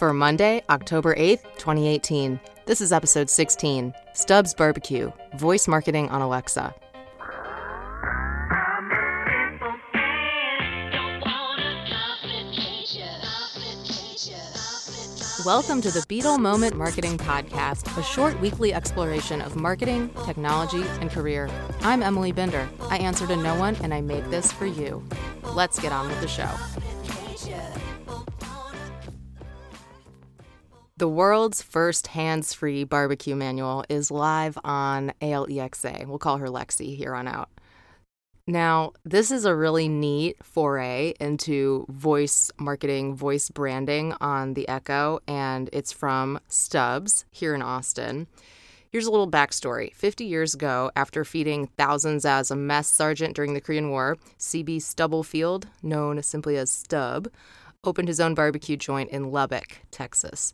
For Monday, October 8th, 2018, this is episode 16 Stubbs Barbecue Voice Marketing on Alexa. Welcome to the Beetle Moment Marketing Podcast, a short weekly exploration of marketing, technology, and career. I'm Emily Binder. I answer to no one, and I make this for you. Let's get on with the show. The world's first hands free barbecue manual is live on ALEXA. We'll call her Lexi here on out. Now, this is a really neat foray into voice marketing, voice branding on the Echo, and it's from Stubbs here in Austin. Here's a little backstory. 50 years ago, after feeding thousands as a mess sergeant during the Korean War, C.B. Stubblefield, known simply as Stub, opened his own barbecue joint in Lubbock, Texas.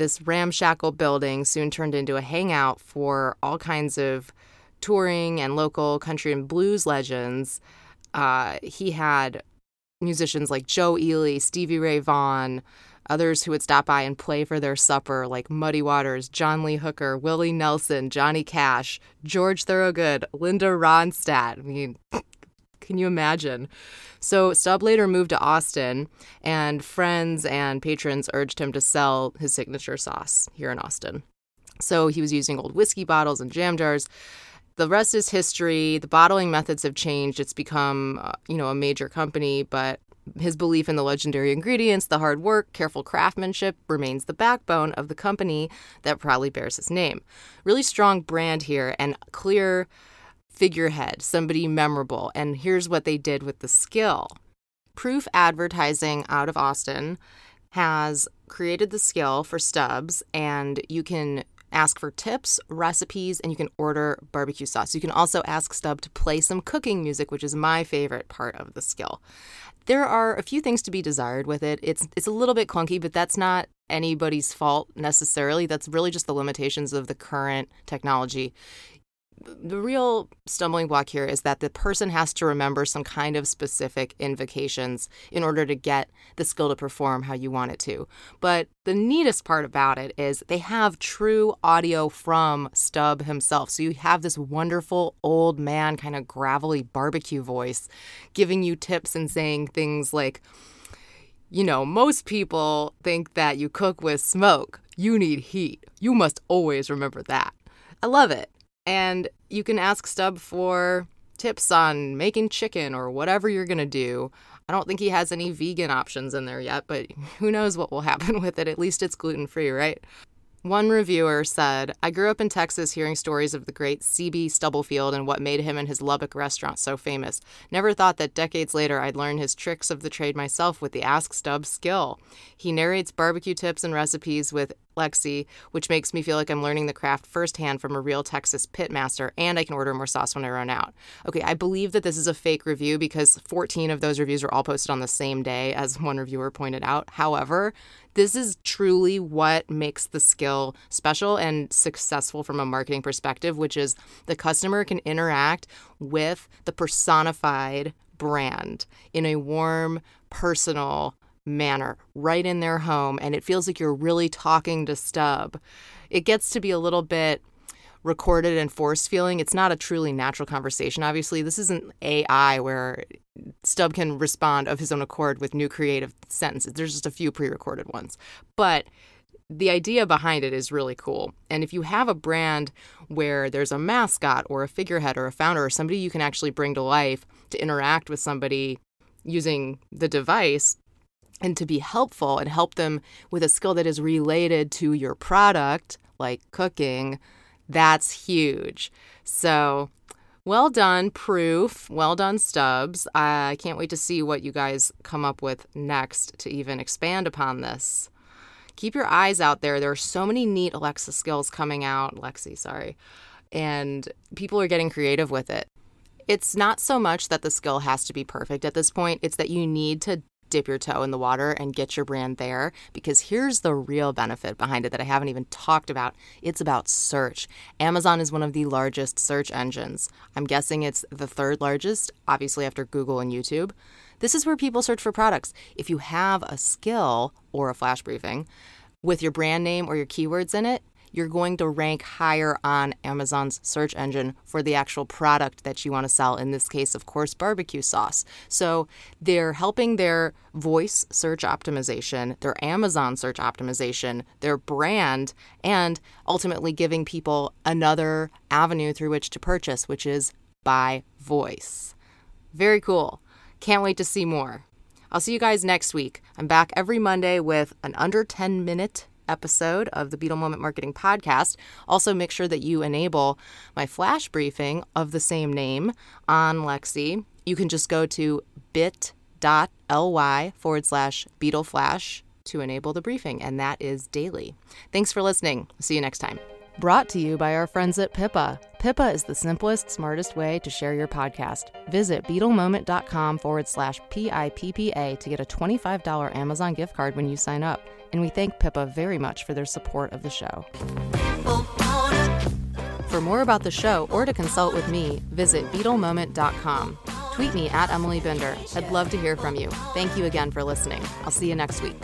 This ramshackle building soon turned into a hangout for all kinds of touring and local country and blues legends. Uh, he had musicians like Joe Ely, Stevie Ray Vaughan, others who would stop by and play for their supper, like Muddy Waters, John Lee Hooker, Willie Nelson, Johnny Cash, George Thorogood, Linda Ronstadt. I mean, can you imagine? So Stubb later moved to Austin, and friends and patrons urged him to sell his signature sauce here in Austin. So he was using old whiskey bottles and jam jars the rest is history. The bottling methods have changed. It's become, uh, you know, a major company, but his belief in the legendary ingredients, the hard work, careful craftsmanship remains the backbone of the company that proudly bears his name. Really strong brand here and clear figurehead, somebody memorable. And here's what they did with the skill. Proof Advertising out of Austin has created the skill for Stubbs, and you can ask for tips, recipes, and you can order barbecue sauce. You can also ask Stubb to play some cooking music, which is my favorite part of the skill. There are a few things to be desired with it. It's it's a little bit clunky, but that's not anybody's fault necessarily. That's really just the limitations of the current technology the real stumbling block here is that the person has to remember some kind of specific invocations in order to get the skill to perform how you want it to. But the neatest part about it is they have true audio from Stubb himself. So you have this wonderful old man, kind of gravelly barbecue voice giving you tips and saying things like, you know, most people think that you cook with smoke. You need heat. You must always remember that. I love it. And you can ask Stubb for tips on making chicken or whatever you're going to do. I don't think he has any vegan options in there yet, but who knows what will happen with it. At least it's gluten free, right? One reviewer said, I grew up in Texas hearing stories of the great C.B. Stubblefield and what made him and his Lubbock restaurant so famous. Never thought that decades later I'd learn his tricks of the trade myself with the Ask Stubb skill. He narrates barbecue tips and recipes with Lexi, which makes me feel like I'm learning the craft firsthand from a real Texas pitmaster, and I can order more sauce when I run out. Okay, I believe that this is a fake review because 14 of those reviews were all posted on the same day, as one reviewer pointed out. However, this is truly what makes the skill special and successful from a marketing perspective, which is the customer can interact with the personified brand in a warm, personal manner right in their home. And it feels like you're really talking to Stubb. It gets to be a little bit recorded and forced feeling. It's not a truly natural conversation, obviously. This isn't AI where Stubb can respond of his own accord with new creative sentences. There's just a few pre recorded ones. But the idea behind it is really cool. And if you have a brand where there's a mascot or a figurehead or a founder or somebody you can actually bring to life to interact with somebody using the device and to be helpful and help them with a skill that is related to your product, like cooking, that's huge. So, well done, Proof. Well done, Stubbs. I can't wait to see what you guys come up with next to even expand upon this. Keep your eyes out there. There are so many neat Alexa skills coming out. Lexi, sorry. And people are getting creative with it. It's not so much that the skill has to be perfect at this point, it's that you need to dip your toe in the water and get your brand there because here's the real benefit behind it that I haven't even talked about. It's about search. Amazon is one of the largest search engines. I'm guessing it's the third largest, obviously after Google and YouTube. This is where people search for products. If you have a skill or a flash briefing with your brand name or your keywords in it, you're going to rank higher on Amazon's search engine for the actual product that you want to sell. In this case, of course, barbecue sauce. So they're helping their voice search optimization, their Amazon search optimization, their brand, and ultimately giving people another avenue through which to purchase, which is by voice. Very cool. Can't wait to see more. I'll see you guys next week. I'm back every Monday with an under 10 minute episode of the Beetle Moment Marketing Podcast. Also, make sure that you enable my flash briefing of the same name on Lexi. You can just go to bit.ly forward slash Beetle Flash to enable the briefing, and that is daily. Thanks for listening. See you next time. Brought to you by our friends at Pippa. Pippa is the simplest, smartest way to share your podcast. Visit beetlemoment.com forward slash P-I-P-P-A to get a $25 Amazon gift card when you sign up. And we thank Pippa very much for their support of the show. For more about the show or to consult with me, visit beetlemoment.com. Tweet me at Emily Binder. I'd love to hear from you. Thank you again for listening. I'll see you next week.